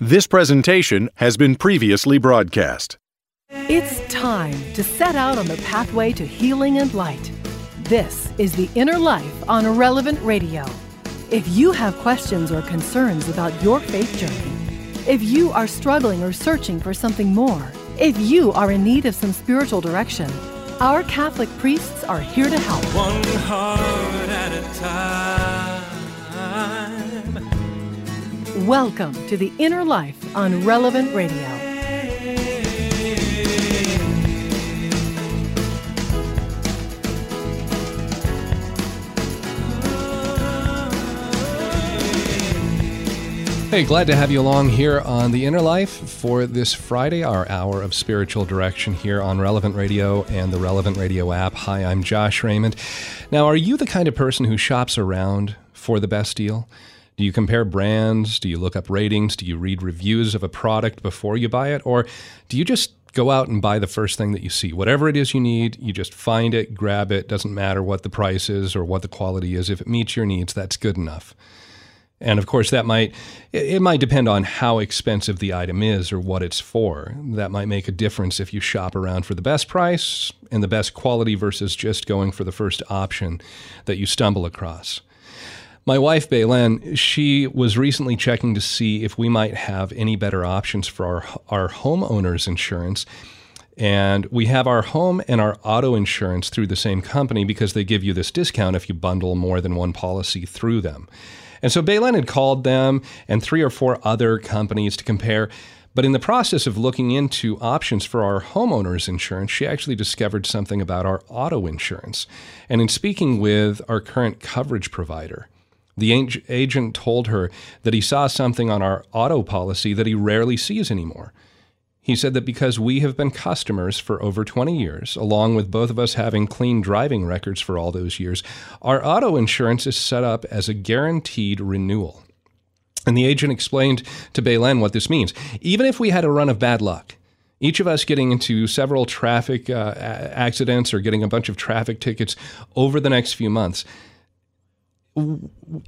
This presentation has been previously broadcast. It's time to set out on the pathway to healing and light. This is The Inner Life on Relevant Radio. If you have questions or concerns about your faith journey, if you are struggling or searching for something more, if you are in need of some spiritual direction, our Catholic priests are here to help. One heart at a time. Welcome to The Inner Life on Relevant Radio. Hey, glad to have you along here on The Inner Life for this Friday, our hour of spiritual direction here on Relevant Radio and the Relevant Radio app. Hi, I'm Josh Raymond. Now, are you the kind of person who shops around for the best deal? Do you compare brands? Do you look up ratings? Do you read reviews of a product before you buy it? Or do you just go out and buy the first thing that you see? Whatever it is you need, you just find it, grab it. Doesn't matter what the price is or what the quality is. If it meets your needs, that's good enough. And of course, that might it might depend on how expensive the item is or what it's for. That might make a difference if you shop around for the best price and the best quality versus just going for the first option that you stumble across. My wife, Baylen, she was recently checking to see if we might have any better options for our, our homeowners insurance. And we have our home and our auto insurance through the same company because they give you this discount if you bundle more than one policy through them. And so Baylen had called them and three or four other companies to compare. But in the process of looking into options for our homeowners insurance, she actually discovered something about our auto insurance. And in speaking with our current coverage provider, the agent told her that he saw something on our auto policy that he rarely sees anymore. He said that because we have been customers for over 20 years, along with both of us having clean driving records for all those years, our auto insurance is set up as a guaranteed renewal. And the agent explained to Baylen what this means. Even if we had a run of bad luck, each of us getting into several traffic uh, accidents or getting a bunch of traffic tickets over the next few months,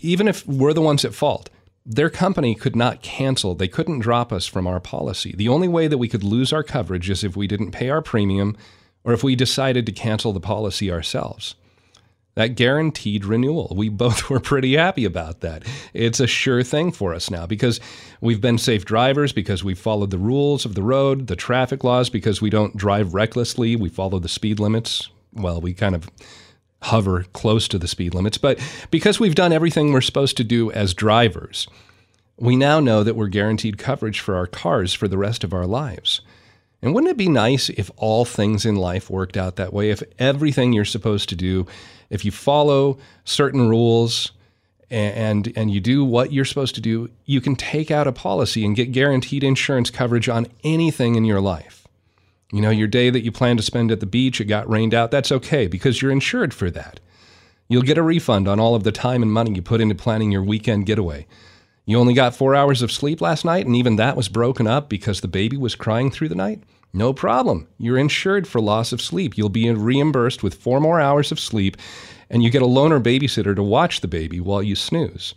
even if we're the ones at fault, their company could not cancel. They couldn't drop us from our policy. The only way that we could lose our coverage is if we didn't pay our premium or if we decided to cancel the policy ourselves. That guaranteed renewal. We both were pretty happy about that. It's a sure thing for us now because we've been safe drivers, because we've followed the rules of the road, the traffic laws, because we don't drive recklessly. We follow the speed limits. Well, we kind of hover close to the speed limits. But because we've done everything we're supposed to do as drivers, we now know that we're guaranteed coverage for our cars for the rest of our lives. And wouldn't it be nice if all things in life worked out that way? If everything you're supposed to do, if you follow certain rules and and you do what you're supposed to do, you can take out a policy and get guaranteed insurance coverage on anything in your life. You know, your day that you plan to spend at the beach, it got rained out, that's okay because you're insured for that. You'll get a refund on all of the time and money you put into planning your weekend getaway. You only got four hours of sleep last night, and even that was broken up because the baby was crying through the night? No problem. You're insured for loss of sleep. You'll be reimbursed with four more hours of sleep, and you get a loaner babysitter to watch the baby while you snooze.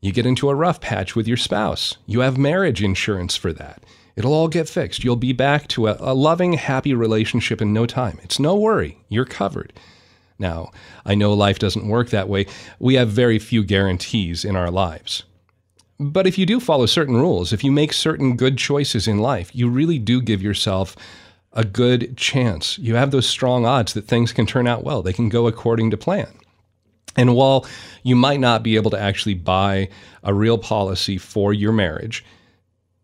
You get into a rough patch with your spouse. You have marriage insurance for that. It'll all get fixed. You'll be back to a, a, loving, happy relationship in no time. It's no worry. You're covered. Now, I know life doesn't work that way. We have very few guarantees in our lives. But if you do follow certain rules, if you make certain good choices in life, you really do give yourself a good chance. You have those strong odds that things can turn out well, they can go according to plan. And while you might not be able to actually buy a real policy for your marriage,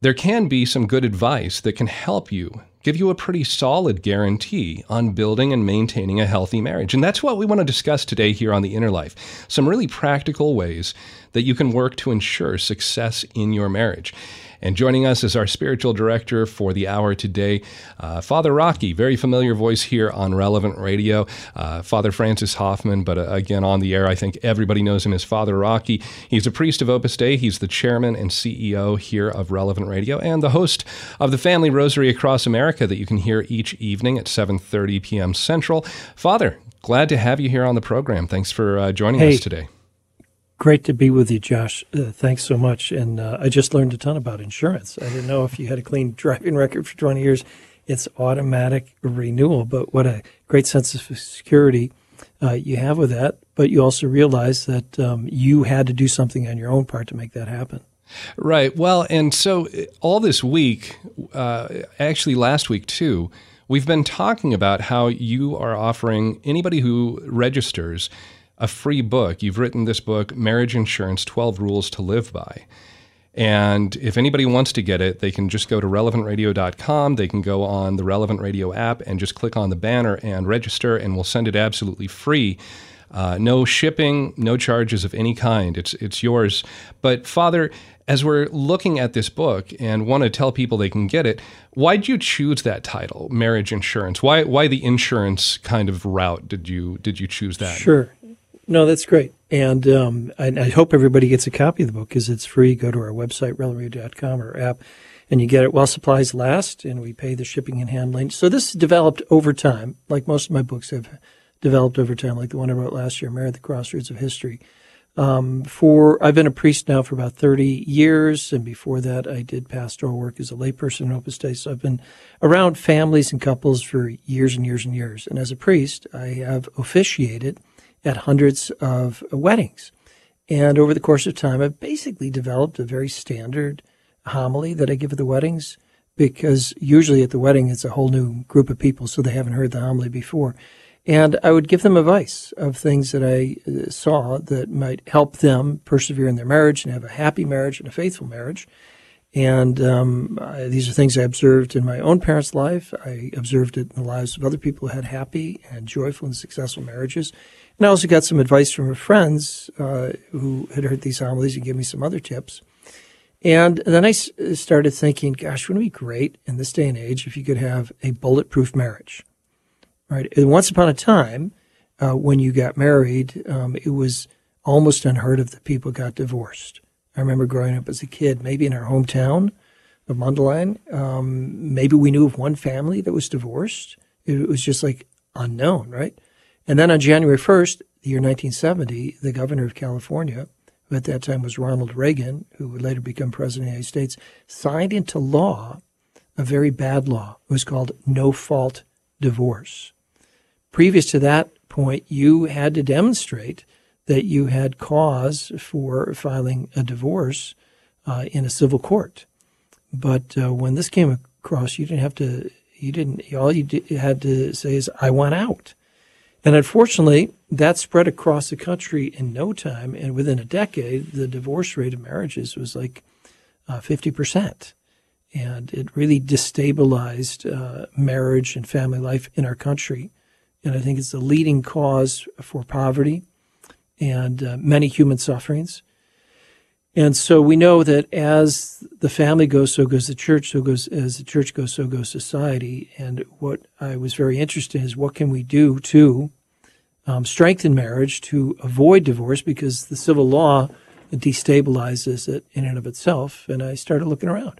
there can be some good advice that can help you give you a pretty solid guarantee on building and maintaining a healthy marriage. And that's what we want to discuss today here on The Inner Life. Some really practical ways that you can work to ensure success in your marriage. And joining us is our spiritual director for the hour today, uh, Father Rocky, very familiar voice here on Relevant Radio. Uh, Father Francis Hoffman, but uh, again on the air, I think everybody knows him as Father Rocky. He's a priest of Opus Dei. He's the chairman and CEO here of Relevant Radio and the host of the Family Rosary Across America that you can hear each evening at 7:30 p.m. Central. Father, glad to have you here on the program. Thanks for uh, joining hey. us today. Great to be with you, Josh. Uh, thanks so much. And uh, I just learned a ton about insurance. I didn't know if you had a clean driving record for 20 years, it's automatic renewal. But what a great sense of security uh, you have with that. But you also realize that um, you had to do something on your own part to make that happen. Right. Well, and so uh, all this week, uh, actually last week too, we've been talking about how you are offering anybody who registers a free book. You've written this book, Marriage Insurance 12 Rules to Live By. And if anybody wants to get it, they can just go to relevantradio.com. They can go on the Relevant Radio app and just click on the banner and register, and we'll send it absolutely free. Uh, no shipping, no charges of any kind. It's it's yours. But Father, as we're looking at this book and want to tell people they can get it, why did you choose that title, marriage insurance? Why why the insurance kind of route did you did you choose that? Sure. No, that's great. And um, I, I, hope everybody gets a copy of the book because it's free. Go to our website, relevantradio.com or app, and you get it while supplies last, and we pay the shipping and handling. So this developed over time, like most of my books have developed over time, like the one I wrote last year, Married at the Crossroads of History. Um, for I've been a priest now for about 30 years, and before that, I did pastoral work as a layperson in Opus Dei. So I've been around families and couples for years and years and years. And as a priest, I have officiated – at hundreds of weddings. And over the course of time, I've basically developed a very standard homily that I give at the weddings because usually at the wedding it's a whole new group of people, so they haven't heard the homily before. And I would give them advice of things that I uh, saw that might help them persevere in their marriage and have a happy marriage and a faithful marriage. And um, I, these are things I observed in my own parents' life. I observed it in the lives of other people who had happy and joyful and successful marriages. And I also got some advice from her friends uh, who had heard these homilies and gave me some other tips. And then I s- started thinking, gosh, wouldn't it be great in this day and age if you could have a bulletproof marriage? Right? And once upon a time, uh, when you got married, um, it was almost unheard of that people got divorced. I remember growing up as a kid, maybe in our hometown of Mundelein, um, maybe we knew of one family that was divorced. It was just like unknown, right? And then on January 1st, the year 1970, the governor of California, who at that time was Ronald Reagan, who would later become president of the United States, signed into law a very bad law. It was called no fault divorce. Previous to that point, you had to demonstrate that you had cause for filing a divorce uh, in a civil court. But uh, when this came across, you didn't have to. You didn't. All you did, had to say is, "I want out." And unfortunately, that spread across the country in no time. And within a decade, the divorce rate of marriages was like uh, 50%. And it really destabilized uh, marriage and family life in our country. And I think it's the leading cause for poverty and uh, many human sufferings. And so we know that as the family goes, so goes the church, so goes as the church goes, so goes society. And what I was very interested in is what can we do to um, strengthen marriage to avoid divorce because the civil law destabilizes it in and of itself. And I started looking around.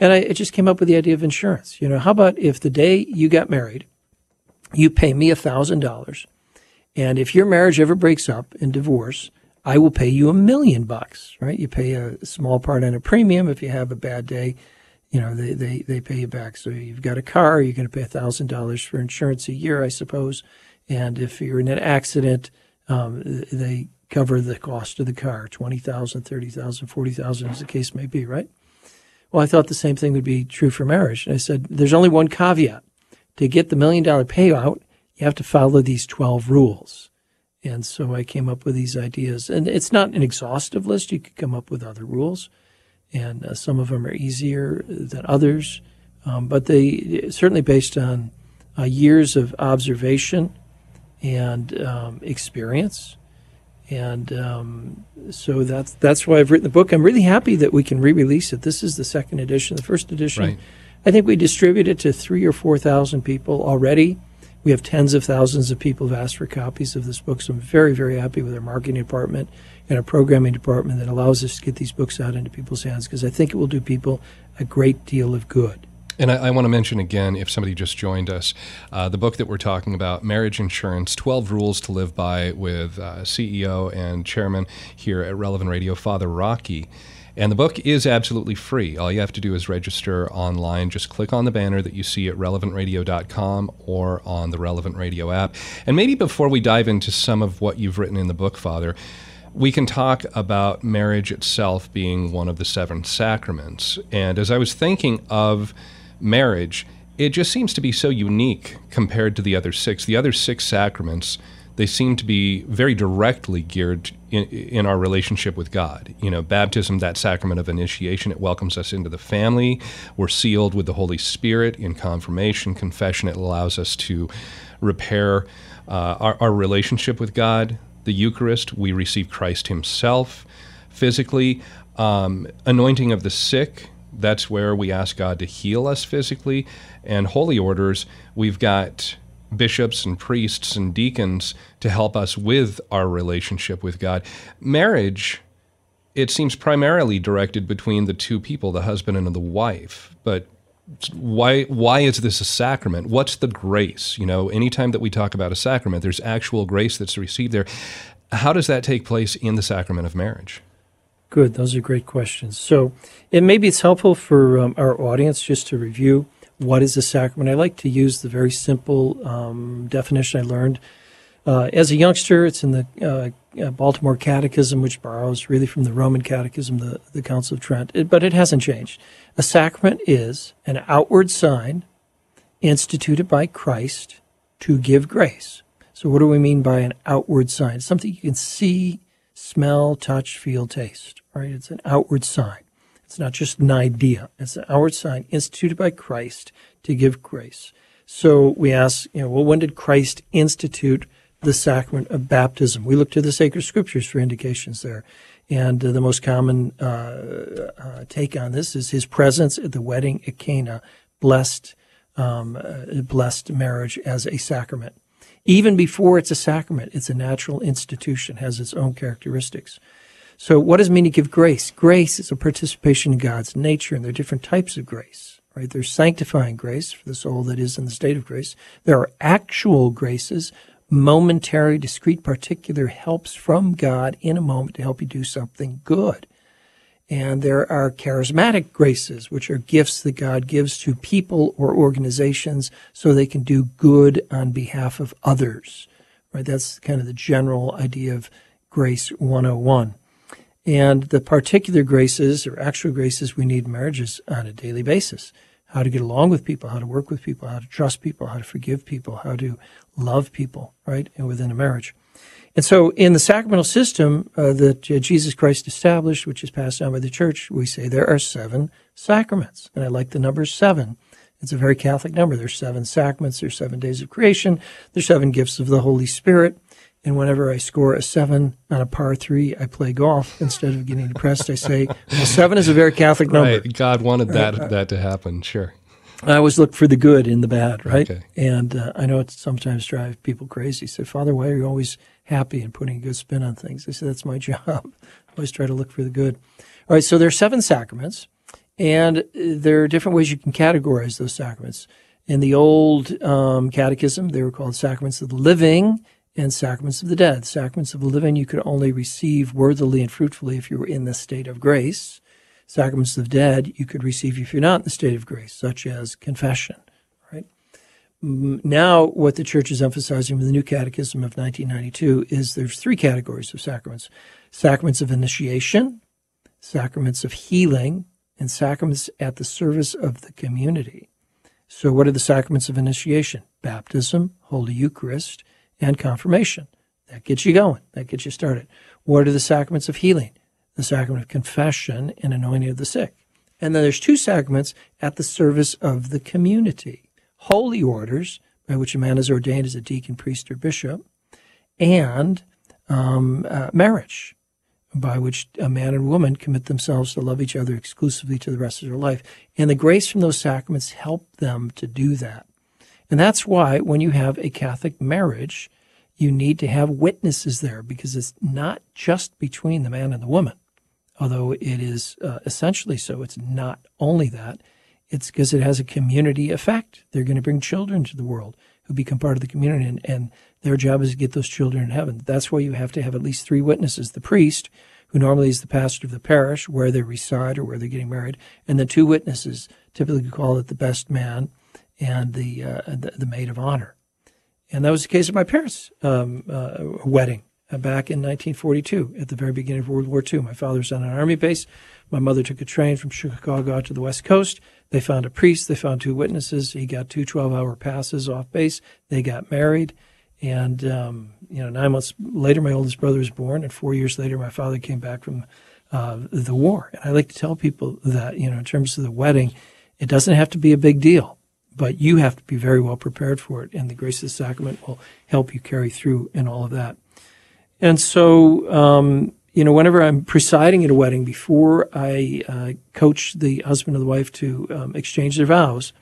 And I just came up with the idea of insurance. You know, how about if the day you got married, you pay me a thousand dollars, and if your marriage ever breaks up in divorce, I will pay you a million bucks, right? You pay a small part on a premium. If you have a bad day, you know, they, they, they pay you back. So you've got a car, you're going to pay a thousand dollars for insurance a year, I suppose. And if you're in an accident, um, they cover the cost of the car 20000 30000 40000 as the case may be, right? Well, I thought the same thing would be true for marriage. And I said, there's only one caveat. To get the million dollar payout, you have to follow these 12 rules. And so I came up with these ideas. And it's not an exhaustive list. You could come up with other rules. And uh, some of them are easier than others. Um, but they certainly based on uh, years of observation and um, experience. And um, so that's that's why I've written the book. I'm really happy that we can re-release it. This is the second edition. The first edition, right. I think we distributed to three or four thousand people already. We have tens of thousands of people who've asked for copies of this book. So I'm very, very happy with our marketing department and our programming department that allows us to get these books out into people's hands because I think it will do people a great deal of good. And I, I want to mention again, if somebody just joined us, uh, the book that we're talking about, Marriage Insurance 12 Rules to Live By, with uh, CEO and chairman here at Relevant Radio, Father Rocky. And the book is absolutely free. All you have to do is register online. Just click on the banner that you see at relevantradio.com or on the Relevant Radio app. And maybe before we dive into some of what you've written in the book, Father, we can talk about marriage itself being one of the seven sacraments. And as I was thinking of marriage, it just seems to be so unique compared to the other six. The other six sacraments, they seem to be very directly geared in, in, our relationship with God. You know, baptism, that sacrament of initiation, it welcomes us into the family. We're sealed with the Holy Spirit in confirmation. Confession, it allows us to repair uh, our, our relationship with God. The Eucharist, we receive Christ Himself physically. Um, anointing of the sick, that's where we ask God to heal us physically. And holy orders, we've got bishops and priests and deacons to help us with our relationship with God. Marriage, it seems primarily directed between the two people, the husband and the wife. But why why is this a sacrament? What's the grace? You know, anytime that we talk about a sacrament, there's actual grace that's received there. How does that take place in the sacrament of marriage? Good. Those are great questions. So, it maybe it's helpful for um, our audience just to review what is a sacrament. I like to use the very simple um, definition I learned uh, as a youngster. It's in the uh, uh, Baltimore Catechism, which borrows really from the Roman Catechism, the, the Council of Trent, it, but it hasn't changed. A sacrament is an outward sign instituted by Christ to give grace. So, what do we mean by an outward sign? something you can see, smell, touch, feel, taste, right? It's an outward sign. It's not just an idea. It's an outward sign instituted by Christ to give grace. So we ask, you know, well, when did Christ institute the sacrament of baptism? We look to the sacred scriptures for indications there. And uh, the most common uh, uh, take on this is his presence at the wedding at Cana, blessed, um, uh, blessed marriage as a sacrament. Even before it's a sacrament, it's a natural institution, has its own characteristics. So, what does it mean to give grace? Grace is a participation in God's nature, and there are different types of grace, right? There's sanctifying grace for the soul that is in the state of grace. There are actual graces, momentary, discrete, particular helps from God in a moment to help you do something good. And there are charismatic graces, which are gifts that God gives to people or organizations so they can do good on behalf of others. Right? That's kind of the general idea of grace 101 and the particular graces or actual graces we need in marriages on a daily basis. How to get along with people, how to work with people, how to trust people, how to forgive people, how to love people, right? And within a marriage. And so in the sacramental system uh, that uh, Jesus Christ established, which is passed down by the church, we say there are seven sacraments. And I like the number seven. It's a very Catholic number. There's seven sacraments. There's seven days of creation. There's seven gifts of the Holy Spirit. And whenever I score a seven on a par three, I play golf instead of getting depressed. I say, well, seven is a very Catholic number. Right. God wanted that right. that to happen. Sure. I always look for the good in the bad, right? Okay. And uh, I know it sometimes drives people crazy. Say, Father, why are you always happy and putting a good spin on things? I say, that's my job. I always try to look for the good. All right, so there are seven sacraments, and there are different ways you can categorize those sacraments. In the old um, catechism, they were called sacraments of the living and sacraments of the dead. Sacraments of the living you could only receive worthily and fruitfully if you were in the state of grace. Sacraments of the dead you could receive if you're not in the state of grace, such as confession. Right now, what the church is emphasizing with the new Catechism of 1992 is there's three categories of sacraments: sacraments of initiation, sacraments of healing, and sacraments at the service of the community. So, what are the sacraments of initiation? Baptism, Holy Eucharist and confirmation. That gets you going. That gets you started. What are the sacraments of healing? The sacrament of confession and anointing of the sick. And then there's two sacraments at the service of the community. Holy orders, by which a man is ordained as a deacon, priest, or bishop, and um, uh, marriage, by which a man and woman commit themselves to love each other exclusively to the rest of their life. And the grace from those sacraments help them to do that. And that's why when you have a Catholic marriage, you need to have witnesses there because it's not just between the man and the woman, although it is uh, essentially so. It's not only that. It's because it has a community effect. They're going to bring children to the world who become part of the community, and, and their job is to get those children in heaven. That's why you have to have at least three witnesses the priest, who normally is the pastor of the parish, where they reside or where they're getting married, and the two witnesses, typically call it the best man and the, uh, the, the maid of honor. And that was the case of my parents' um, uh, wedding back in 1942 at the very beginning of World War II. My father was on an army base. My mother took a train from Chicago out to the West Coast. They found a priest. They found two witnesses. He got two 12 hour passes off base. They got married. And, um, you know, nine months later, my oldest brother was born. And four years later, my father came back from uh, the war. And I like to tell people that, you know, in terms of the wedding, it doesn't have to be a big deal, but you have to be very well prepared for it. And the grace of the sacrament will help you carry through in all of that. And so, um, you know, whenever I'm presiding at a wedding, before I uh, coach the husband and the wife to um, exchange their vows,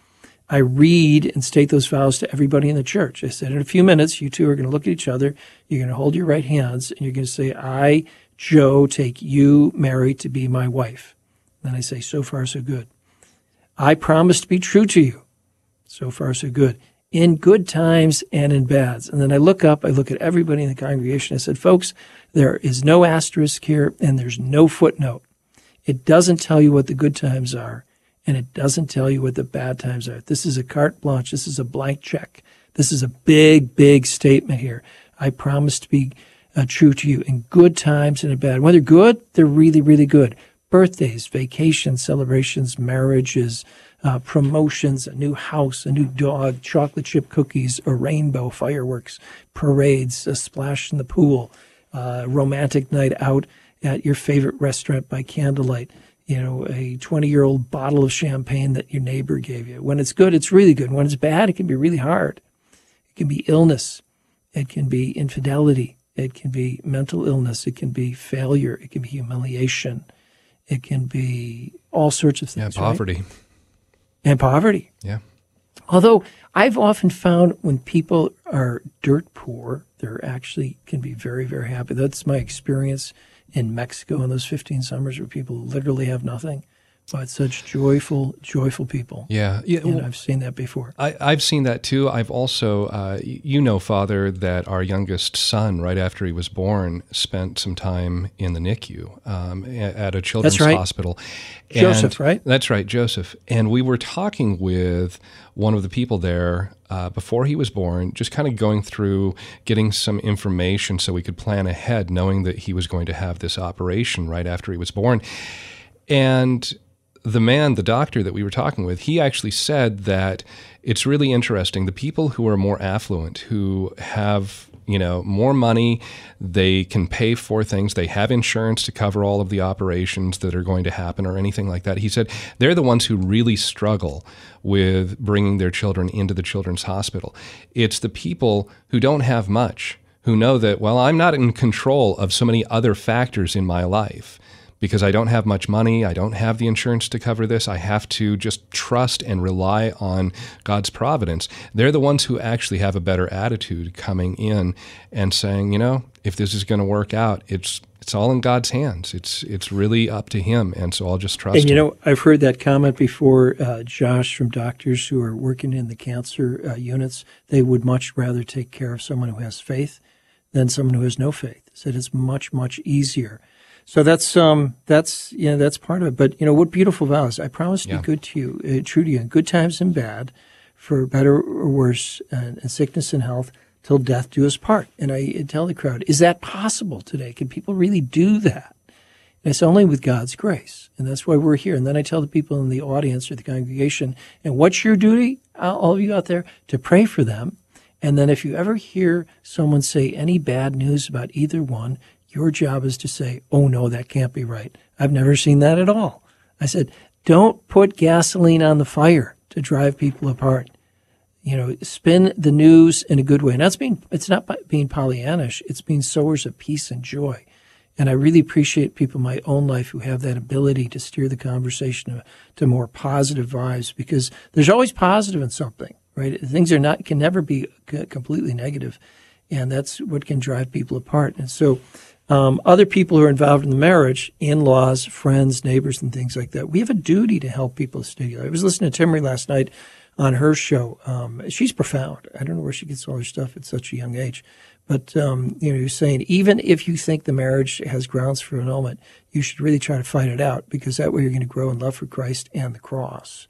I read and state those vows to everybody in the church. I said, in a few minutes, you two are going to look at each other. You're going to hold your right hands and you're going to say, I, Joe, take you, Mary, to be my wife. Then I say, so far, so good. I promise to be true to you. So far, so good. In good times and in bads. And then I look up, I look at everybody in the congregation. I said, folks, there is no asterisk here and there's no footnote. It doesn't tell you what the good times are and it doesn't tell you what the bad times are. This is a carte blanche. This is a blank check. This is a big, big statement here. I promise to be uh, true to you in good times and in bad. When they're good, they're really, really good. Birthdays, vacations, celebrations, marriages, uh, promotions, a new house, a new dog, chocolate chip cookies, a rainbow, fireworks, parades, a splash in the pool, uh, romantic night out at your favorite restaurant by candlelight, you know, a 20 year old bottle of champagne that your neighbor gave you. When it's good, it's really good. When it's bad, it can be really hard. It can be illness. It can be infidelity. It can be mental illness. It can be failure. It can be humiliation. It can be all sorts of things. Yeah, poverty. Right? And poverty. Yeah. Although I've often found when people are dirt poor, they're actually can be very, very happy. That's my experience in Mexico in those 15 summers where people literally have nothing but such joyful, joyful people. Yeah, yeah. And I've seen that before. I, have seen that too. I've also, uh, you know, Father, that our youngest son, right after he was born, spent some time in the NICU um, at a children's right. hospital. And Joseph, right? That's right, Joseph. And we were talking with one of the people there uh, before he was born, just kind of going through getting some information so we could plan ahead, knowing that he was going to have this operation right after he was born. And the man, the doctor that we were talking with, he actually said that it's really interesting. The people who are more affluent, who have you know more money, they can pay for things. They have insurance to cover all of the operations that are going to happen or anything like that. He said they're the ones who really struggle with bringing their children into the children's hospital. It's the people who don't have much who know that well, I'm not in control of so many other factors in my life because I don't have much money. I don't have the insurance to cover this. I have to just trust and rely on God's providence. They're the ones who actually have a better attitude coming in and saying, you know, if this is going to work out, it's it's all in God's hands. It's it's really up to Him, and so I'll just trust. And you him. know, I've heard that comment before, uh, Josh, from doctors who are working in the cancer uh, units. They would much rather take care of someone who has faith than someone who has no faith. Said it's much much easier so that's um that's you know that's part of it. But you know what beautiful vows. I promise to yeah. be good to you, uh, true to you, in good times and bad, for better or worse, and, and sickness and health, till death do us part. And I tell the crowd, is that possible today? Can people really do that? And it's only with God's grace, and that's why we're here. And then I tell the people in the audience or the congregation, and what's your duty, all of you out there, to pray for them. And then if you ever hear someone say any bad news about either one, your job is to say, oh no, that can't be right. I've never seen that at all. I said, don't put gasoline on the fire to drive people apart. You know, spin the news in a good way. And that's being, it's not being Pollyannish. It's being sowers of peace and joy. And I really appreciate people in my own life who have that ability to steer the conversation to, more positive vibes because there's always positive in something, right? Things are not, can never be completely negative, And that's what can drive people apart. And so, um, other people who are involved in the marriage, in-laws, friends, neighbors, and things like that. We have a duty to help people stay together. I was listening to Timmerie last night on her show. Um, she's profound. I don't know where she gets all her stuff at such a young age. But um, you know, you're saying even if you think the marriage has grounds for annulment, you should really try to fight it out because that way you're going to grow in love for Christ and the cross.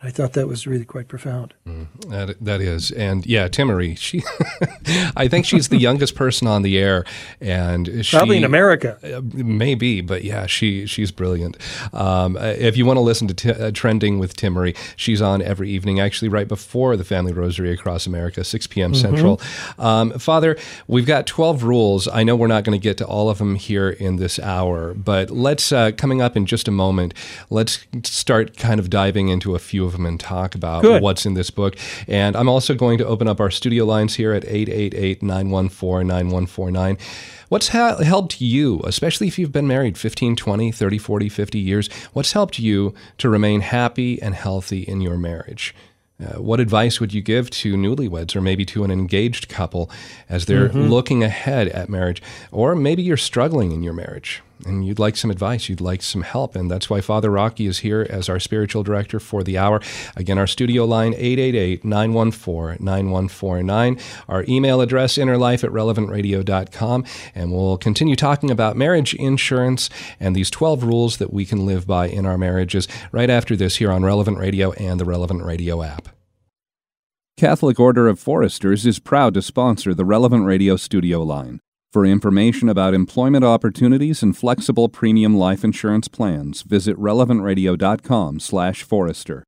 I thought that was really quite profound. Mm, that, that is. And yeah, Timmerie, she, I think she's the youngest person on the air. and she, Probably in America. Uh, maybe, but yeah, she she's brilliant. Um, uh, if you want to listen to t- uh, Trending with Timmerie, she's on every evening, actually right before the Family Rosary across America, 6 p.m. Mm-hmm. Central. Um, Father, we've got 12 rules. I know we're not going to get to all of them here in this hour, but let's, uh, coming up in just a moment, let's start kind of diving into a few of them and talk about Good. what's in this book. And I'm also going to open up our studio lines here at 888 914 9149. What's ha- helped you, especially if you've been married 15, 20, 30, 40, 50 years? What's helped you to remain happy and healthy in your marriage? Uh, what advice would you give to newlyweds or maybe to an engaged couple as they're mm-hmm. looking ahead at marriage? Or maybe you're struggling in your marriage and you'd like some advice, you'd like some help. And that's why Father Rocky is here as our spiritual director for the hour. Again, our studio line 888 914 9149. Our email address innerlife at relevantradio.com. And we'll continue talking about marriage insurance and these 12 rules that we can live by in our marriages right after this here on Relevant Radio and the Relevant Radio app. Catholic Order of Foresters is proud to sponsor the Relevant Radio studio line. For information about employment opportunities and flexible premium life insurance plans, visit relevantradio.com/forester.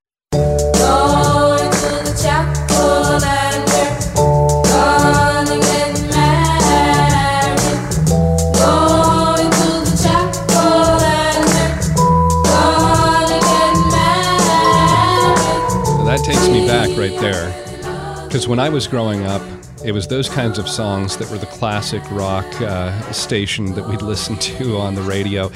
that takes me back right there. Because when I was growing up, it was those kinds of songs that were the classic rock uh, station that we'd listen to on the radio.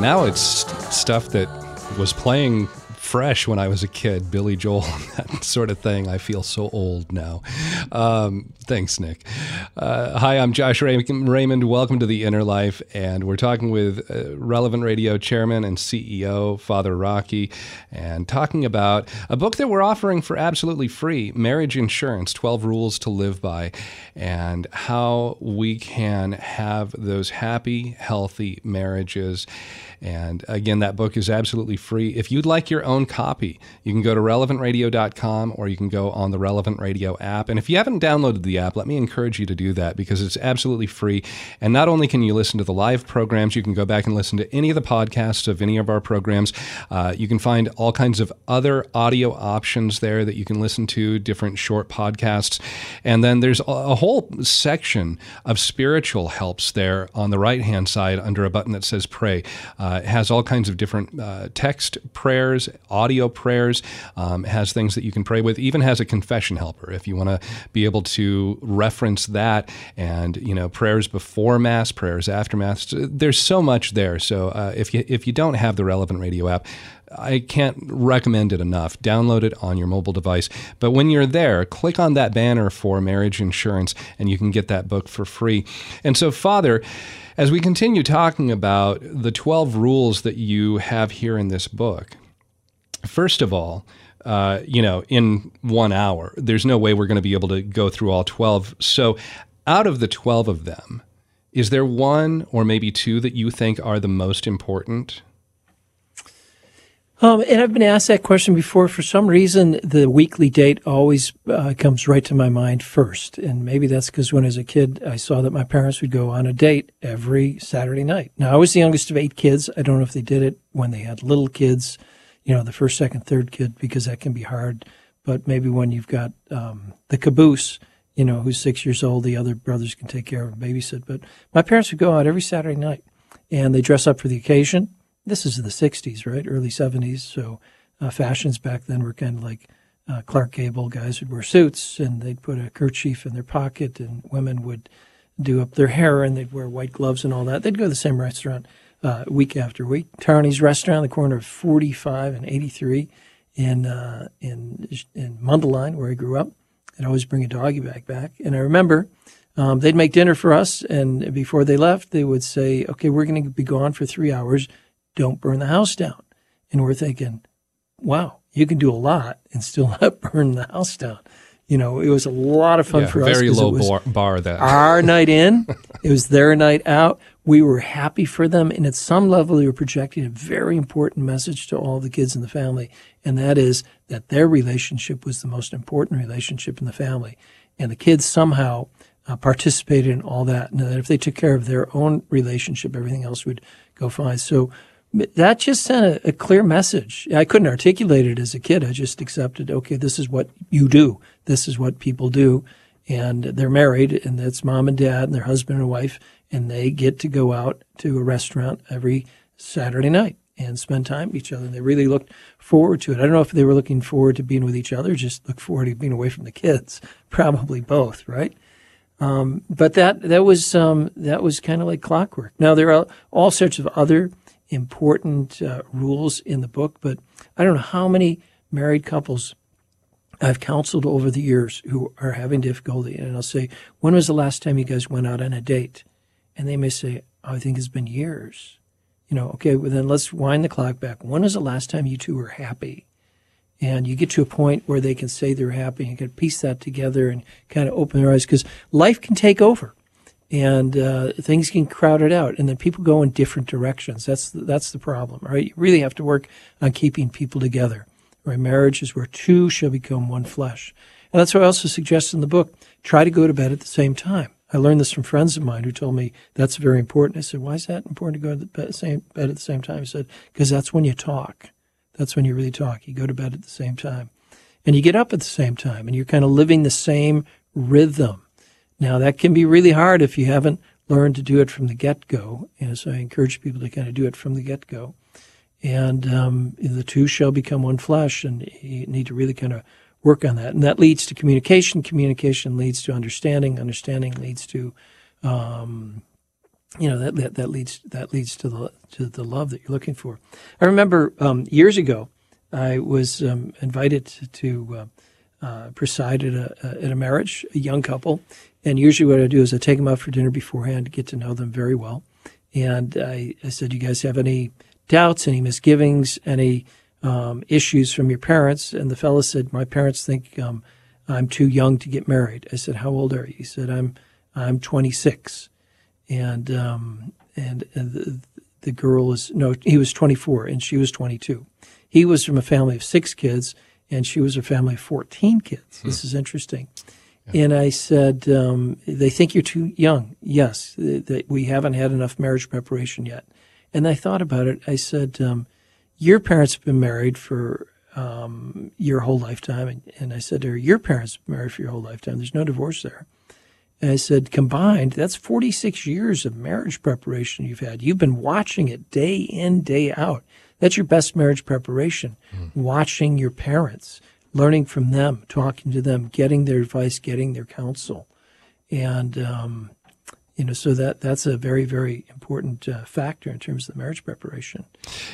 Now it's stuff that was playing fresh when I was a kid, Billy Joel, that sort of thing. I feel so old now. Um, thanks, Nick. Uh, hi, I'm Josh Raymond. Welcome to The Inner Life. And we're talking with uh, Relevant Radio Chairman and CEO, Father Rocky, and talking about a book that we're offering for absolutely free Marriage Insurance 12 Rules to Live By, and how we can have those happy, healthy marriages. And again, that book is absolutely free. If you'd like your own copy, you can go to relevantradio.com or you can go on the Relevant Radio app. And if you haven't downloaded the app, let me encourage you to do that because it's absolutely free. And not only can you listen to the live programs, you can go back and listen to any of the podcasts of any of our programs. Uh, you can find all kinds of other audio options there that you can listen to, different short podcasts. And then there's a whole section of spiritual helps there on the right hand side under a button that says pray. Uh, it has all kinds of different uh, text prayers, audio prayers. Um, has things that you can pray with. Even has a confession helper if you want to be able to reference that. And you know prayers before mass, prayers after mass. There's so much there. So uh, if you if you don't have the relevant radio app. I can't recommend it enough. Download it on your mobile device. But when you're there, click on that banner for marriage insurance and you can get that book for free. And so, Father, as we continue talking about the 12 rules that you have here in this book, first of all, uh, you know, in one hour, there's no way we're going to be able to go through all 12. So, out of the 12 of them, is there one or maybe two that you think are the most important? Um, and I've been asked that question before. For some reason, the weekly date always uh, comes right to my mind first. And maybe that's because when I was a kid, I saw that my parents would go on a date every Saturday night. Now, I was the youngest of eight kids. I don't know if they did it when they had little kids, you know, the first, second, third kid, because that can be hard. But maybe when you've got um, the caboose, you know, who's six years old, the other brothers can take care of and babysit. But my parents would go out every Saturday night and they dress up for the occasion this is the 60s, right? Early 70s. So uh, fashions back then were kind of like uh, Clark Gable guys would wear suits and they'd put a kerchief in their pocket, and women would do up their hair and they'd wear white gloves and all that. They'd go to the same restaurant uh, week after week. Tarney's restaurant, the corner of 45 and 83 in uh, in in Mundelein, where I grew up. They'd always bring a doggy bag back. And I remember um, they'd make dinner for us, and before they left, they would say, "Okay, we're going to be gone for three hours. Don't burn the house down." And we're thinking, "Wow, you can do a lot and still not burn the house down." You know, it was a lot of fun Yeah, for us. very 'cause it low bar, bar that. our night in. It was their night out. We were happy for them. And at some level, they were projecting a very important message to all the kids in the family. And that is that their relationship was the most important relationship in the family. And the kids somehow uh, participated in all that. And that if they took care of their own relationship, everything else would go fine. So that just sent a, a clear message. I couldn't articulate it as a kid. I just accepted, okay, this is what you do. This is what people do. And they're married, and that's mom and dad and their husband and wife, and they get to go out to a restaurant every Saturday night and spend time with each other. And they really looked forward to it. I don't know if they were looking forward to being with each other, just look forward to being away from the kids. Probably both, right? Um, but that that was um, that was kind of like clockwork. Now there are all sorts of other important uh, rules in the book, but I don't know how many married couples I've counseled over the years who are having difficulty, and I'll say, "When was the last time you guys went out on a date?" And they may say, oh, "I think it's been years." You know, okay, well then let's wind the clock back. When was the last time you two were happy? and you get to a point where they can say they're happy and can piece that together and kind of open their eyes because life can take over and uh, things can crowd it out and then people go in different directions that's the, that's the problem right you really have to work on keeping people together right marriage is where two shall become one flesh and that's what i also suggest in the book try to go to bed at the same time I learned this from friends of mine who told me that's very important. I said, "Why is that important to go to bed, same, bed at the same time?" He said, "Because that's when you talk. That's when you really talk. You go to bed at the same time. And you get up at the same time and you're kind of living the same rhythm. Now, that can be really hard if you haven't learned to do it from the get go. And so I encourage people to kind of do it from the get go. And um, the two shall become one flesh, and you need to really kind of work on that. And that leads to communication. Communication leads to understanding. Understanding leads to um, you know that, that that leads that leads to the to the love that you're looking for. I remember um, years ago, I was um, invited to, uh, uh, preside at a, at a marriage, a young couple, and usually what I do is I take them out for dinner beforehand to get to know them very well. And I, I said, "You guys have any doubts, any misgivings, any um, issues from your parents?" And the fellow said, "My parents think um, I'm too young to get married." I said, "How old are you?" He said, "I'm I'm 26." and um, and, and the, the girl is no, he was 24 and she was 22. He was from a family of six kids, and she was a family of 14 kids. This is interesting. And I said, um, they think you're too young. Yes, th- that we haven't had enough marriage preparation yet. And I thought about it. I said, um, your parents have been married for um, your whole lifetime. And, and I said to her, your parents have been married for your whole lifetime. There's no divorce there. And I said, combined, that's 46 years of marriage preparation you've had. You've been watching it day in, day out. That's your best marriage preparation. Watching your parents, learning from them, talking to them, getting their advice, getting their counsel. And, um, you know, so that that's a very, very important uh, factor in terms of the marriage preparation.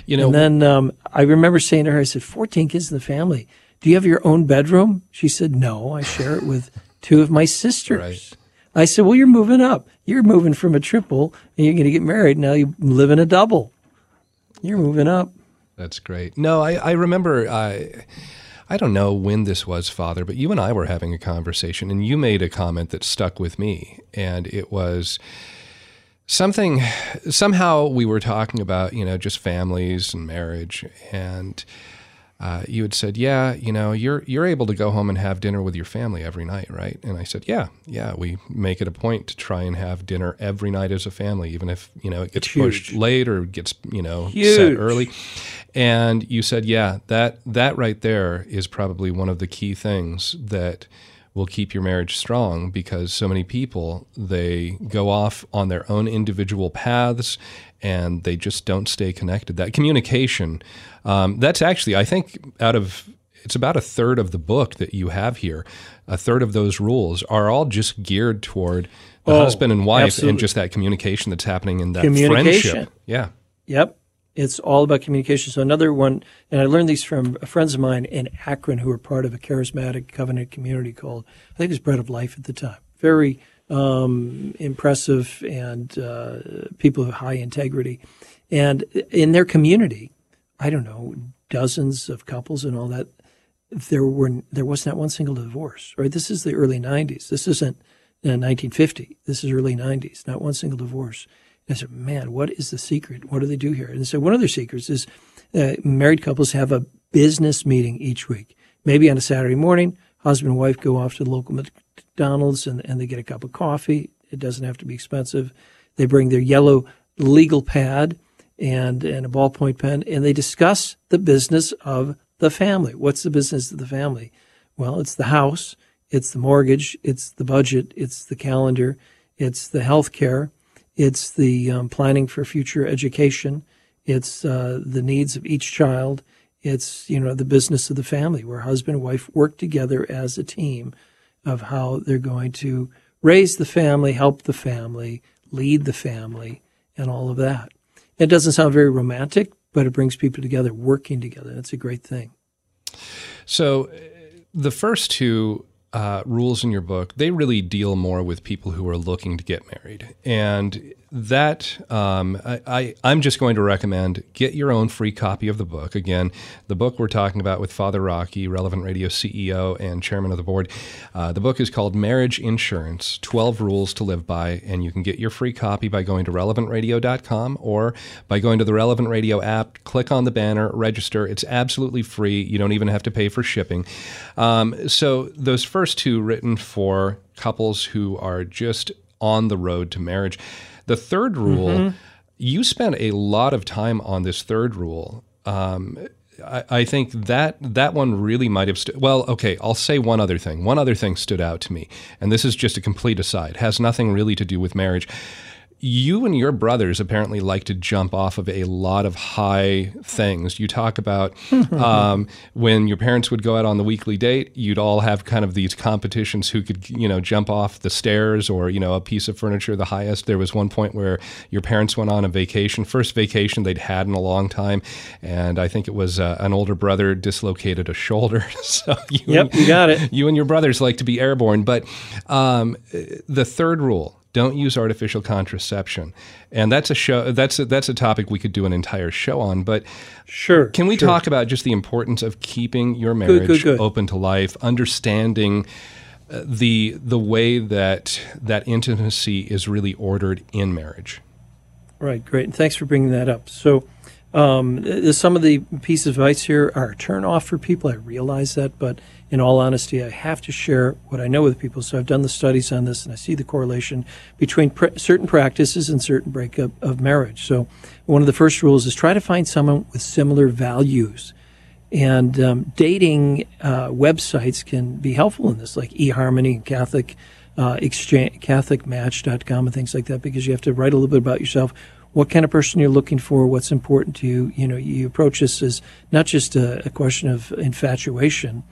You know, and then um, I remember saying to her, I said, 14 kids in the family. Do you have your own bedroom? She said, No, I share it with two of my sisters. Right. I said, Well, you're moving up. You're moving from a triple and you're going to get married. Now you live in a double. You're moving up. That's great. No, I, I remember. I I don't know when this was, Father, but you and I were having a conversation, and you made a comment that stuck with me, and it was something. Somehow we were talking about you know just families and marriage, and uh, you had said, "Yeah, you know, you're you're able to go home and have dinner with your family every night, right?" And I said, "Yeah, yeah, we make it a point to try and have dinner every night as a family, even if you know it gets Huge. pushed late or gets you know set early." And you said, "Yeah, that that right there is probably one of the key things that." Will keep your marriage strong because so many people they go off on their own individual paths and they just don't stay connected. That communication um, that's actually i think out of it's about a third of the book that you have here. A third of those rules are all just geared toward the Oh, husband and wife absolutely. and just that communication that's happening in that friendship. Yeah. Yep. It's all about communication. So another one, and I learned these from friends of mine in Akron who were part of a charismatic covenant community called, I think it was Bread of Life at the time. Very um, impressive and uh, people of high integrity. And in their community, I don't know, dozens of couples and all that, there were there was not one single divorce. Right? This is the early '90s. This isn't 1950. This is early '90s. Not one single divorce. I said, man, what is the secret? What do they do here? And so one of their secrets is uh, married couples have a business meeting each week. Maybe on a Saturday morning, husband and wife go off to the local McDonald's and, and they get a cup of coffee. It doesn't have to be expensive. They bring their yellow legal pad and, and a ballpoint pen and they discuss the business of the family. What's the business of the family? Well, it's the house, it's the mortgage, it's the budget, it's the calendar, it's the health care, it's the um, planning for future education. It's uh, the needs of each child. It's you know the business of the family, where husband and wife work together as a team of how they're going to raise the family, help the family, lead the family, and all of that. It doesn't sound very romantic, but it brings people together, working together. That's a great thing. So, the first two uh, rules in your book, they really deal more with people who are looking to get married. And that um, I, I, am just going to recommend get your own free copy of the book. Again, the book we're talking about with Father Rocky, Relevant Radio CEO and chairman of the board. Uh, the book is called Marriage Insurance 12 Rules to Live By. And you can get your free copy by going to relevantradio.com or by going to the Relevant Radio app, click on the banner, register. It's absolutely free. You don't even have to pay for shipping. Um, so, those first two written for couples who are just on the road to marriage. The third rule, mm-hmm. you spent a lot of time on this third rule. Um, I, I, think that that one really might have. St- well, okay, I'll say one other thing. One other thing stood out to me, and this is just a complete aside. Has nothing really to do with marriage you and your brothers apparently like to jump off of a lot of high things. You talk about um, when your parents would go out on the weekly date, you'd all have kind of these competitions who could, you know, jump off the stairs or, you know, a piece of furniture the highest. There was one point where your parents went on a vacation, first vacation they'd had in a long time. And I think it was uh, an older brother dislocated a shoulder. so you yep, and, you got it. You and your brothers like to be airborne. But um, the third rule don't use artificial contraception. And that's a show that's a, that's a topic we could do an entire show on, but Sure. Can we sure. talk about just the importance of keeping your marriage good, good, good. open to life, understanding uh, the the way that that intimacy is really ordered in marriage? Right, great. And thanks for bringing that up. So um, some of the pieces of advice here are a turn off for people. I realize that, but in all honesty, I have to share what I know with people. So I've done the studies on this, and I see the correlation between pr- certain practices and certain breakup of marriage. So one of the first rules is try to find someone with similar values. And um, dating uh, websites can be helpful in this, like eHarmony and Catholic uh, exchange, CatholicMatch.com and things like that, because you have to write a little bit about yourself what kind of person you're looking for, what's important to you. You know, you approach this as not just a, a question of infatuation,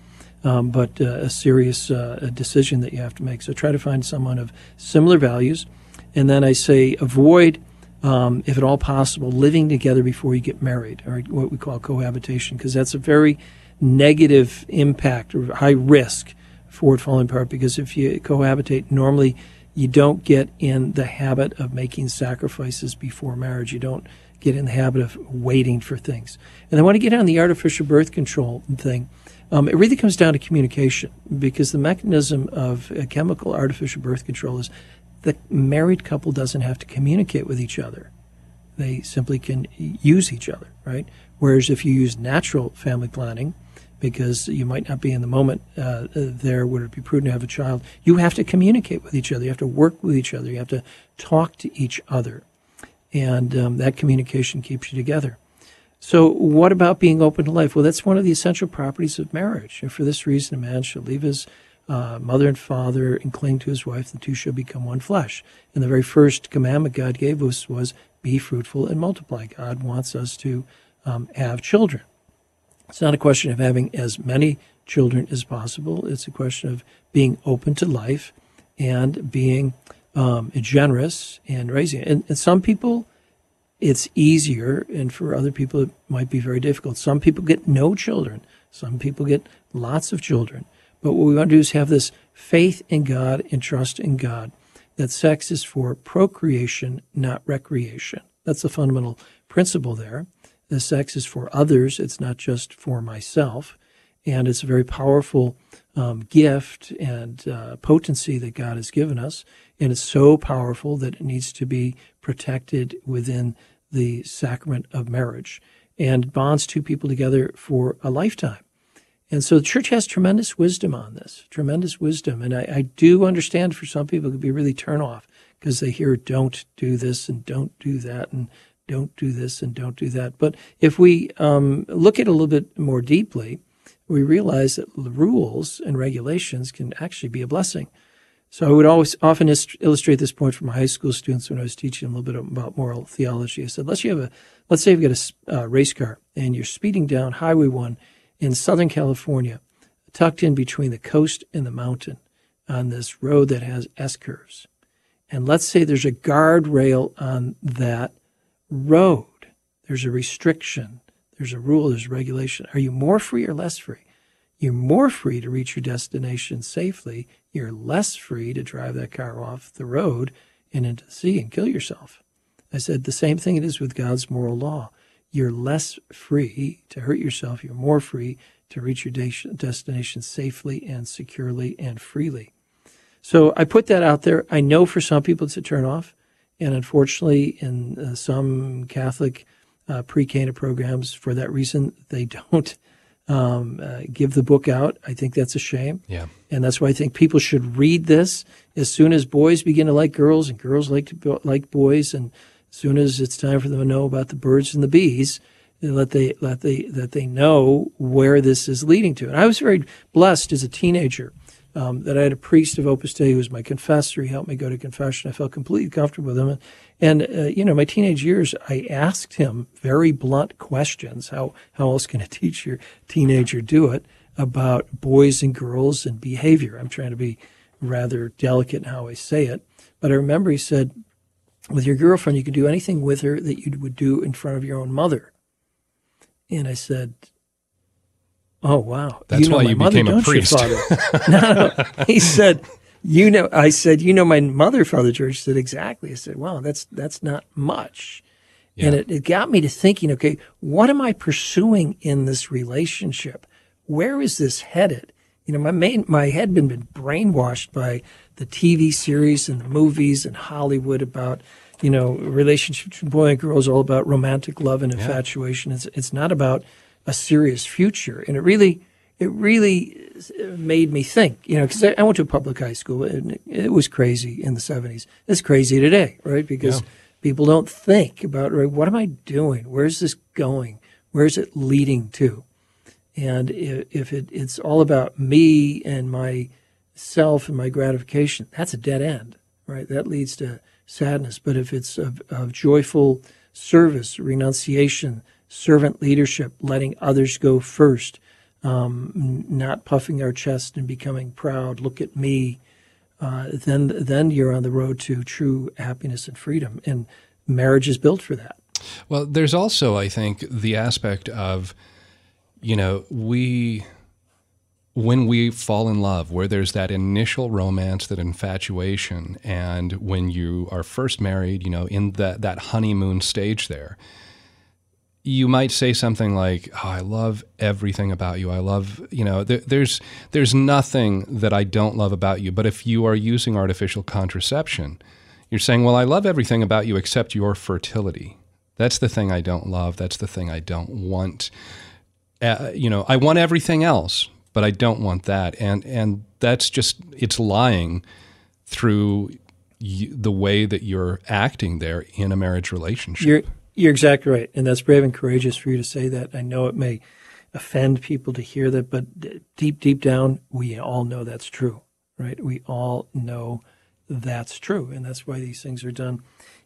um, but uh, a serious uh, decision that you have to make. So try to find someone of similar values. And then I say avoid, um, if at all possible, living together before you get married, or what we call cohabitation, because that's a very negative impact or high risk for it falling apart. Because if you cohabitate, normally you don't get in the habit of making sacrifices before marriage. You don't get in the habit of waiting for things. And I want to get on the artificial birth control thing. Um, it really comes down to communication because the mechanism of chemical artificial birth control is the married couple doesn't have to communicate with each other. They simply can use each other, right? Whereas if you use natural family planning, because you might not be in the moment uh, there. Would it be prudent to have a child? You have to communicate with each other. You have to work with each other. You have to talk to each other. And um, that communication keeps you together. So, what about being open to life? Well, that's one of the essential properties of marriage. And for this reason, a man shall leave his uh, mother and father and cling to his wife, the two shall become one flesh. And the very first commandment God gave us was be fruitful and multiply. God wants us to um, have children. It's not a question of having as many children as possible. It's a question of being open to life and being um, generous and raising. And, and some people it's easier, and for other people, it might be very difficult. Some people get no children, some people get lots of children. But what we want to do is have this faith in God and trust in God that sex is for procreation, not recreation. That's the fundamental principle there. The sex is for others, it's not just for myself. And it's a very powerful um, gift and uh, potency that God has given us. And it's so powerful that it needs to be protected within the sacrament of marriage and bonds two people together for a lifetime. And so the church has tremendous wisdom on this, tremendous wisdom. And I, I do understand for some people it could be really turn off because they hear don't do this and don't do that and don't do this and don't do that. But if we um, look at it a little bit more deeply, we realize that rules and regulations can actually be a blessing. So I would always often illustrate this point for my high school students when I was teaching a little bit about moral theology. I said, let's you have a, let's say you've got a uh, race car and you're speeding down Highway One in Southern California, tucked in between the coast and the mountain on this road that has S curves. And let's say there's a guardrail on that road. There's a restriction. There's a rule. There's regulation. Are you more free or less free? You're more free to reach your destination safely. You're less free to drive that car off the road and into the sea and kill yourself. I said the same thing it is with God's moral law you're less free to hurt yourself. You're more free to reach your destination safely and securely and freely. So I put that out there. I know for some people it's a turnoff. And unfortunately, in uh, some Catholic uh, pre Cana programs, for that reason, they don't um, uh, give the book out. I think that's a shame. Yeah. And that's why I think people should read this as soon as boys begin to like girls and girls like to like boys and as soon as it's time for them to know about the birds and the bees, let they let they that they know where this is leading to. And I was very blessed as a teenager um, that I had a priest of Opus Dei who was my confessor. He helped me go to confession. I felt completely comfortable with him. And, uh, you know, my teenage years, I asked him very blunt questions. How how else can a teacher teenager do it about boys and girls and behavior? I'm trying to be rather delicate in how I say it. But I remember he said, with your girlfriend, you can do anything with her that you would do in front of your own mother. And I said, Oh, wow. That's you know why you mother, became a priest. no, no. He said, You know, I said, You know, my mother, Father George said, Exactly. I said, Wow, that's, that's not much. Yeah. And it, it got me to thinking, okay, what am I pursuing in this relationship? Where is this headed? You know, my main, my head been, been brainwashed by the TV series and the movies and Hollywood about, you know, relationships between boy and girl is all about romantic love and infatuation. Yeah. It's, it's not about a serious future. And it really, it really uh, made me think, you know, because I went to a public high school and it was crazy in the 70s. It's crazy today, right? Because yeah. people don't think about, right, what am I doing? Where's this going? Where's it leading to? And if it, it's all about me and my self and my gratification, that's a dead end, right? That leads to sadness. But if it's of, of joyful service, renunciation, servant leadership, letting others go first, um, not puffing our chest and becoming proud, look at me, uh, then then you're on the road to true happiness and freedom. And marriage is built for that. Well, there's also, I think, the aspect of, you know, we when we fall in love, where there's that initial romance, that infatuation, and when you are first married, you know, in that, that honeymoon stage there, you might say something like, oh, I love everything about you. I love, you know, there, there's, there's nothing that I don't love about you. But if you are using artificial contraception, you're saying, well, I love everything about you except your fertility. That's the thing I don't love. That's the thing I don't want. Uh, you know, I want everything else, but I don't want that. And and that's just it's lying through the way that you're acting there in a marriage relationship. You're you're exactly right, and that's brave and courageous for you to say that. I know it may offend people to hear that, but deep deep down, we all know that's true, right? We all know that's true, and that's why these things are done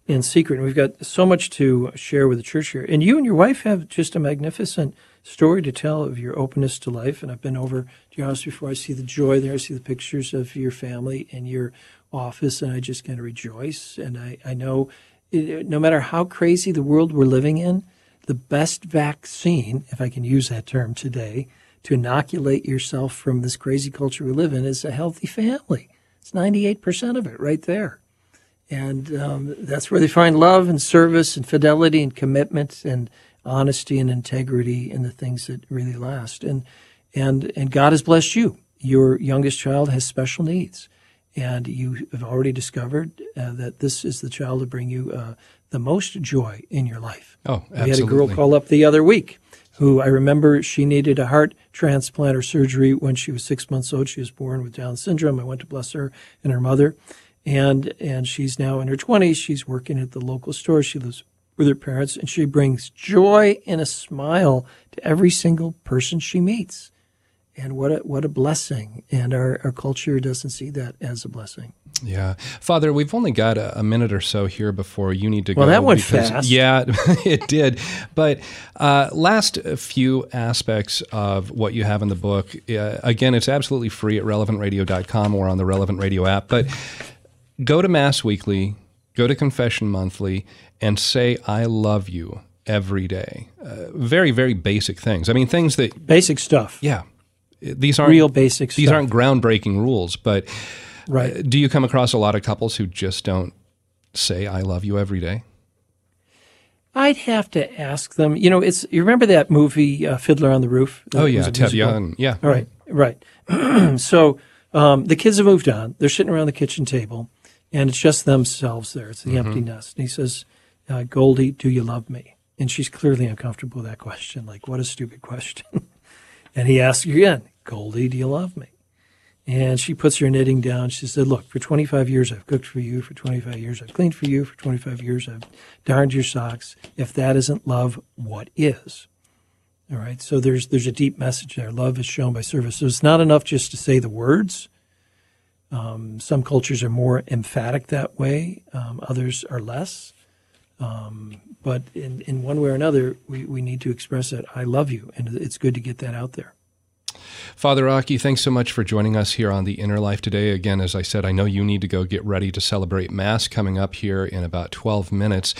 in secret. And we've got so much to share with the church here, and you and your wife have just a magnificent story to tell of your openness to life. And I've been over to your house before. I see the joy there. I see the pictures of your family and your office, and I just kind of rejoice. And I, I know no matter how crazy the world we're living in, the best vaccine, if I can use that term today, to inoculate yourself from this crazy culture we live in is a healthy family. It's 98% of it right there. And um, that's where they find love and service and fidelity and commitment and honesty and integrity and the things that really last. And, and, and God has blessed you. Your youngest child has special needs. And you have already discovered uh, that this is the child to bring you uh, the most joy in your life. Oh, absolutely. We had a girl call up the other week who I remember she needed a heart transplant or surgery when she was six months old. She was born with Down syndrome. I went to bless her and her mother. And, and she's now in her 20s. She's working at the local store. She lives with her parents, and she brings joy and a smile to every single person she meets. And what a, what a blessing. And our, our culture doesn't see that as a blessing. Yeah. Father, we've only got a, a, minute or so here before you need to well, go. Well, that went because, fast. Yeah, it did. But uh, last few aspects of what you have in the book, uh, again, it's absolutely free at relevantradio.com or on the Relevant Radio app. But go to Mass Weekly, go to Confession Monthly, and say, I love you every day. Uh, very, very basic things. I mean, things that. Basic stuff. Yeah. These aren't real basic These aren't groundbreaking rules, but Right. Uh, do you come across a lot of couples who just don't say "I love you" every day? I'd have to ask them. You know, it's you remember that movie uh, Fiddler on the Roof? Oh yeah, Ted Young. Yeah. All right, right. so um, the kids have moved on. They're sitting around the kitchen table, and it's just themselves there. It's the mm-hmm. empty nest. And he says, uh, "Golde, do you love me?" And she's clearly uncomfortable with that question. Like, what a stupid question. and he asks again, "Golde, do you love me?" And she puts her knitting down. She said, Look, for 25 years I've cooked for you. For 25 years I've cleaned for you. For 25 years I've darned your socks. If that isn't love, what is? All right. So there's there's a deep message there. Love is shown by service. So it's not enough just to say the words. Um, some cultures are more emphatic that way. Um, others are less. Um, but in, in one way or another, we, we need to express that I love you. And it's good to get that out there. Father Rocky, thanks so much for joining us here on the Inner Life today. Again, as I said, I know you need to go get ready to celebrate Mass coming up here in about 12 minutes.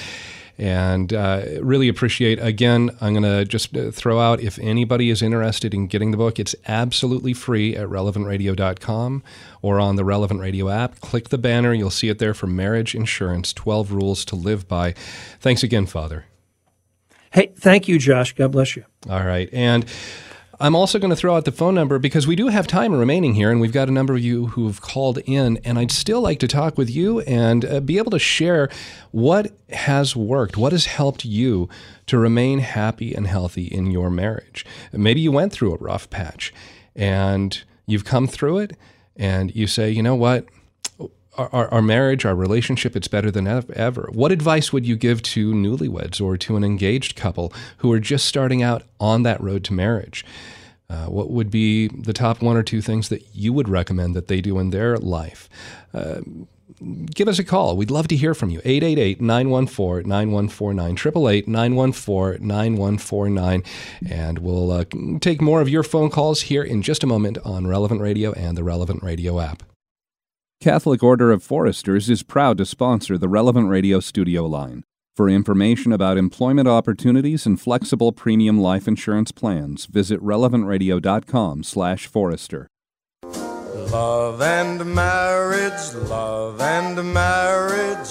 And uh, really appreciate, again, I'm going to just uh, throw out if anybody is interested in getting the book, it's absolutely free at relevantradio.com or on the Relevant Radio app. Click the banner, you'll see it there for marriage insurance 12 rules to live by. Thanks again, Father. Hey, thank you, Josh. God bless you. All right. And I'm also going to throw out the phone number because we do have time remaining here, and we've got a number of you who have called in. And I'd still like to talk with you and uh, be able to share what has worked, what has helped you to remain happy and healthy in your marriage. Maybe you went through a rough patch and you've come through it, and you say, you know what? Our, our, marriage, our relationship, it's better than ever. What advice would you give to newlyweds or to an engaged couple who are just starting out on that road to marriage? Uh, what would be the top one or two things that you would recommend that they do in their life? Uh, give us a call. We'd love to hear from you. 888 914 9149, 888 914 9149. And we'll uh, take more of your phone calls here in just a moment on Relevant Radio and the Relevant Radio app. Catholic Order of Foresters is proud to sponsor the Relevant Radio studio line. For information about employment opportunities and flexible premium life insurance plans, visit relevantradio.com/forester. Love and marriage, love and marriage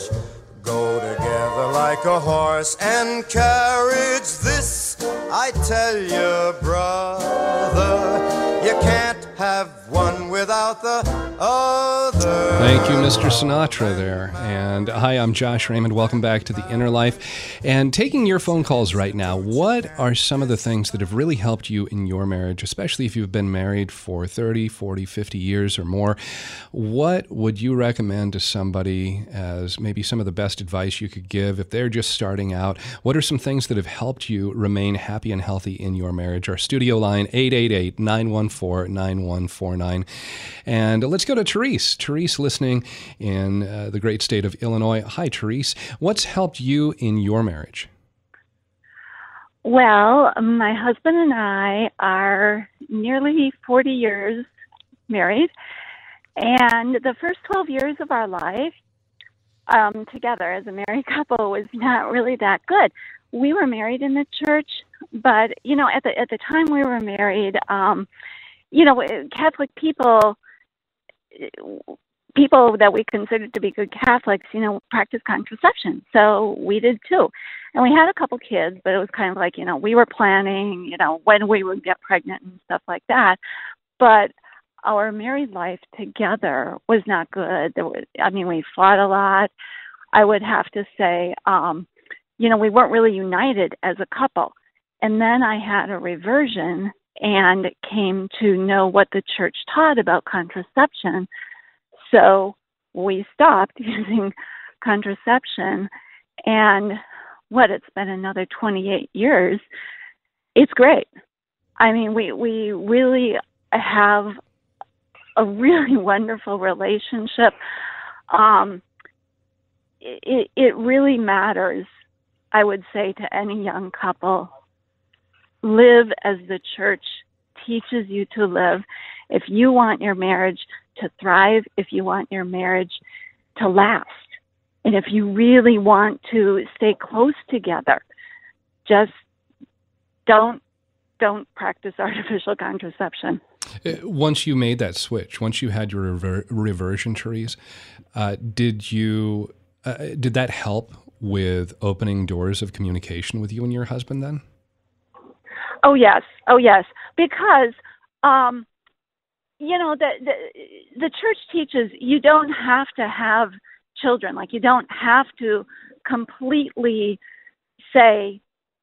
go together like a horse and carriage. This I tell you, brother, you can't have one without the other. Thank you, Mr. Sinatra, there. And hi, I'm Josh Raymond. Welcome back to The Inner Life. And taking your phone calls right now, what are some of the things that have really helped you in your marriage, especially if you've been married for 30, 40, 50 years or more? What would you recommend to somebody as maybe some of the best advice you could give if they're just starting out? What are some things that have helped you remain happy and healthy in your marriage? Our studio line, 888 914 9149. And let's go to Therese. Therese listening in uh, the great state of Illinois. Hi, Therese. What's helped you in your marriage? Well, my husband and I are nearly 40 years married. And the first 12 years of our life, um, together as a married couple was not really that good. We were married in the church, but you know, at the at the time we were married, um, you know, Catholic people, people that we considered to be good Catholics, you know, practice contraception. So we did too, and we had a couple kids, but it was kind of like you know we were planning, you know, when we would get pregnant and stuff like that, but our married life together was not good. There was, I mean, we fought a lot. I would have to say, um, you know, we weren't really united as a couple. And then I had a reversion and came to know what the church taught about contraception. So we stopped using contraception. And what, it's been another 28 years. It's great. I mean, we, we really have a really wonderful relationship. Um, it, it really matters, I would say, to any young couple. Live as the church teaches you to live. If you want your marriage to thrive, if you want your marriage to last, and if you really want to stay close together, just don't don't practice artificial contraception. Uh, once you made that switch, once you had your rever- reversion Therese, uh, did you uh, did that help with opening doors of communication with you and your husband then? Oh yes, oh yes, because um, you know the, the the church teaches you don't have to have children, like you don't have to completely say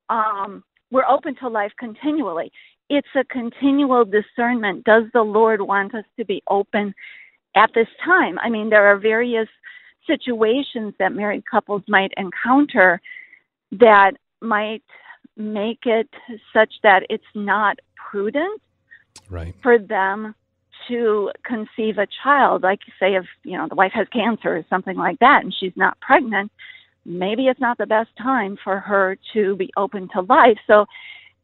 um, we're open to life continually it's a continual discernment. Does the Lord want us to be open at this time? I mean, there are various situations that married couples might encounter that might make it such that it's not prudent right. for them to conceive a child. Like, say, if you know the wife has cancer or something like that, and she's not pregnant, maybe it's not the best time for her to be open to life. So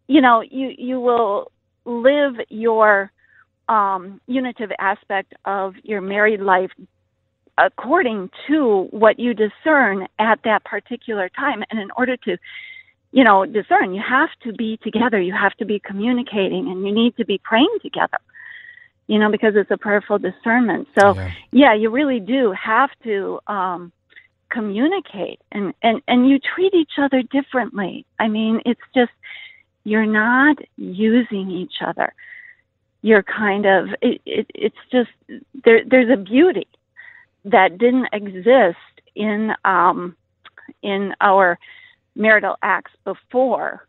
you know, you you will live your um, unitive aspect of your married life according to what you discern at that particular time. And in order to, you know, discern, you have to be together, you have to be communicating, and you need to be praying together, you know, because it's a prayerful discernment. So, yeah, yeah you really do have to um, communicate, and, and, and you treat each other differently. I mean, it's just, you're not using each other. You're kind of it, it, it's just there. There's a beauty that didn't exist in um, in our marital acts before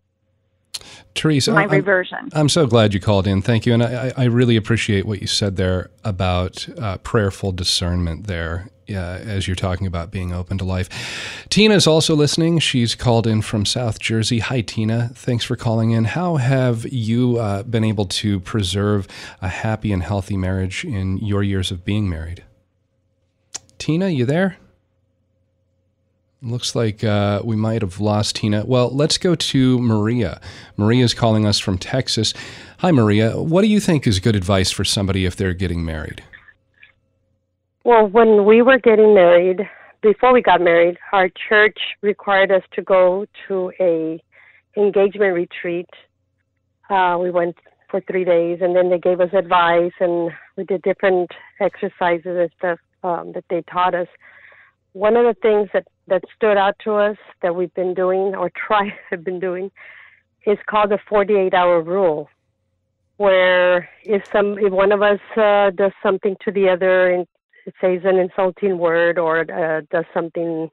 Teresa, my I'm, reversion. I'm so glad you called in. Thank you. And I, I really appreciate what you said there about uh, prayerful discernment there uh, as you're talking about being open to life. Tina is also listening. She's called in from South Jersey. Hi, Tina. Thanks for calling in. How have you uh, been able to preserve a happy and healthy marriage in your years of being married? Tina, you there? Looks like uh, we might have lost Tina. Well, let's go to Maria. Maria is calling us from Texas. Hi, Maria. What do you think is good advice for somebody if they're getting married? Well, when we were getting married, before we got married, our church required us to go to a engagement retreat. Uh, we went for three days, and then they gave us advice, and we did different exercises and stuff um, that they taught us. One of the things that that stood out to us that we've been doing or try have been doing is called the 48 hour rule where if some if one of us uh, does something to the other and says an insulting word or uh, does something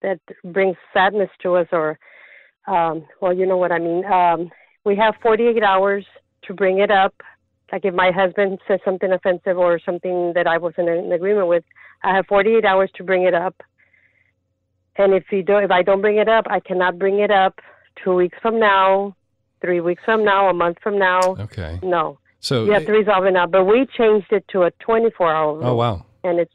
that brings sadness to us or um, well you know what i mean. Um, we have 48 hours to bring it up. Like if my husband says something offensive or something that i wasn't in agreement with i have 48 hours to bring it up and if you don't, if I don't bring it up, I cannot bring it up two weeks from now, three weeks from now, a month from now. Okay. No. So you have to resolve it now. But we changed it to a 24 hour rule. Oh wow. And it's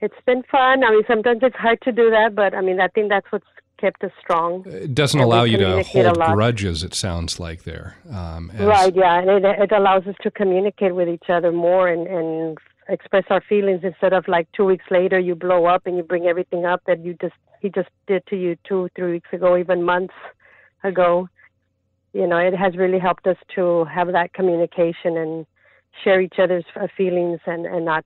it's been fun. I mean, sometimes it's hard to do that, but I mean, I think that's what's kept us strong. It doesn't allow you to hold grudges. It sounds like there. Um. Right. Yeah, and it, it allows us to communicate with each other more and and express our feelings instead of like two weeks later you blow up and you bring everything up that you just he just did to you two three weeks ago even months ago you know it has really helped us to have that communication and share each other's uh, feelings and and not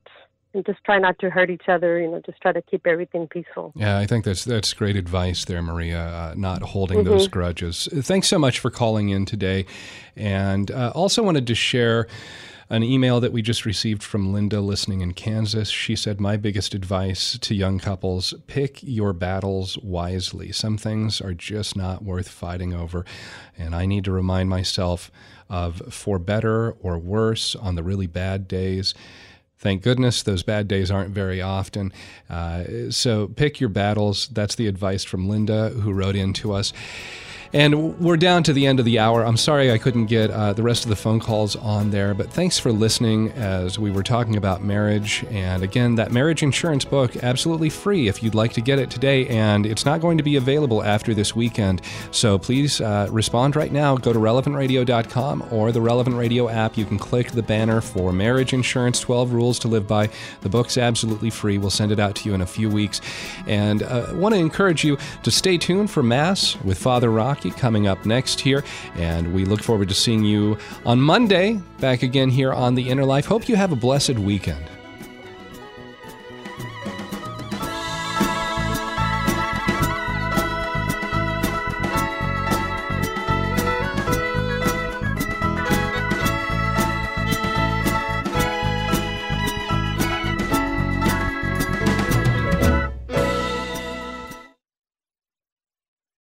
and just try not to hurt each other. You know, just try to keep everything peaceful. Yeah, I think that's that's great advice there, Maria. Uh, not holding mm-hmm. those grudges. Thanks so much for calling in today, and uh, also wanted to share an email that we just received from Linda listening in Kansas. She said, My biggest advice to young couples pick your battles wisely. Some things are just not worth fighting over. And I need to remind myself of for better or worse on the really bad days. Thank goodness those bad days aren't very often. Uh, so pick your battles. That's the advice from Linda, who wrote in to us. And we're down to the end of the hour. I'm sorry I couldn't get uh, the rest of the phone calls on there, but thanks for listening as we were talking about marriage. And again, that marriage insurance book, absolutely free if you'd like to get it today. And it's not going to be available after this weekend. So please uh, respond right now. Go to relevantradio.com or the Relevant Radio app. You can click the banner for Marriage Insurance 12 Rules to Live By. The book's absolutely free. We'll send it out to you in a few weeks. And I uh, want to encourage you to stay tuned for Mass with Father Rocky coming up next here. And we look forward to seeing you on Monday back again here on The Inner Life. Hope you have a blessed weekend.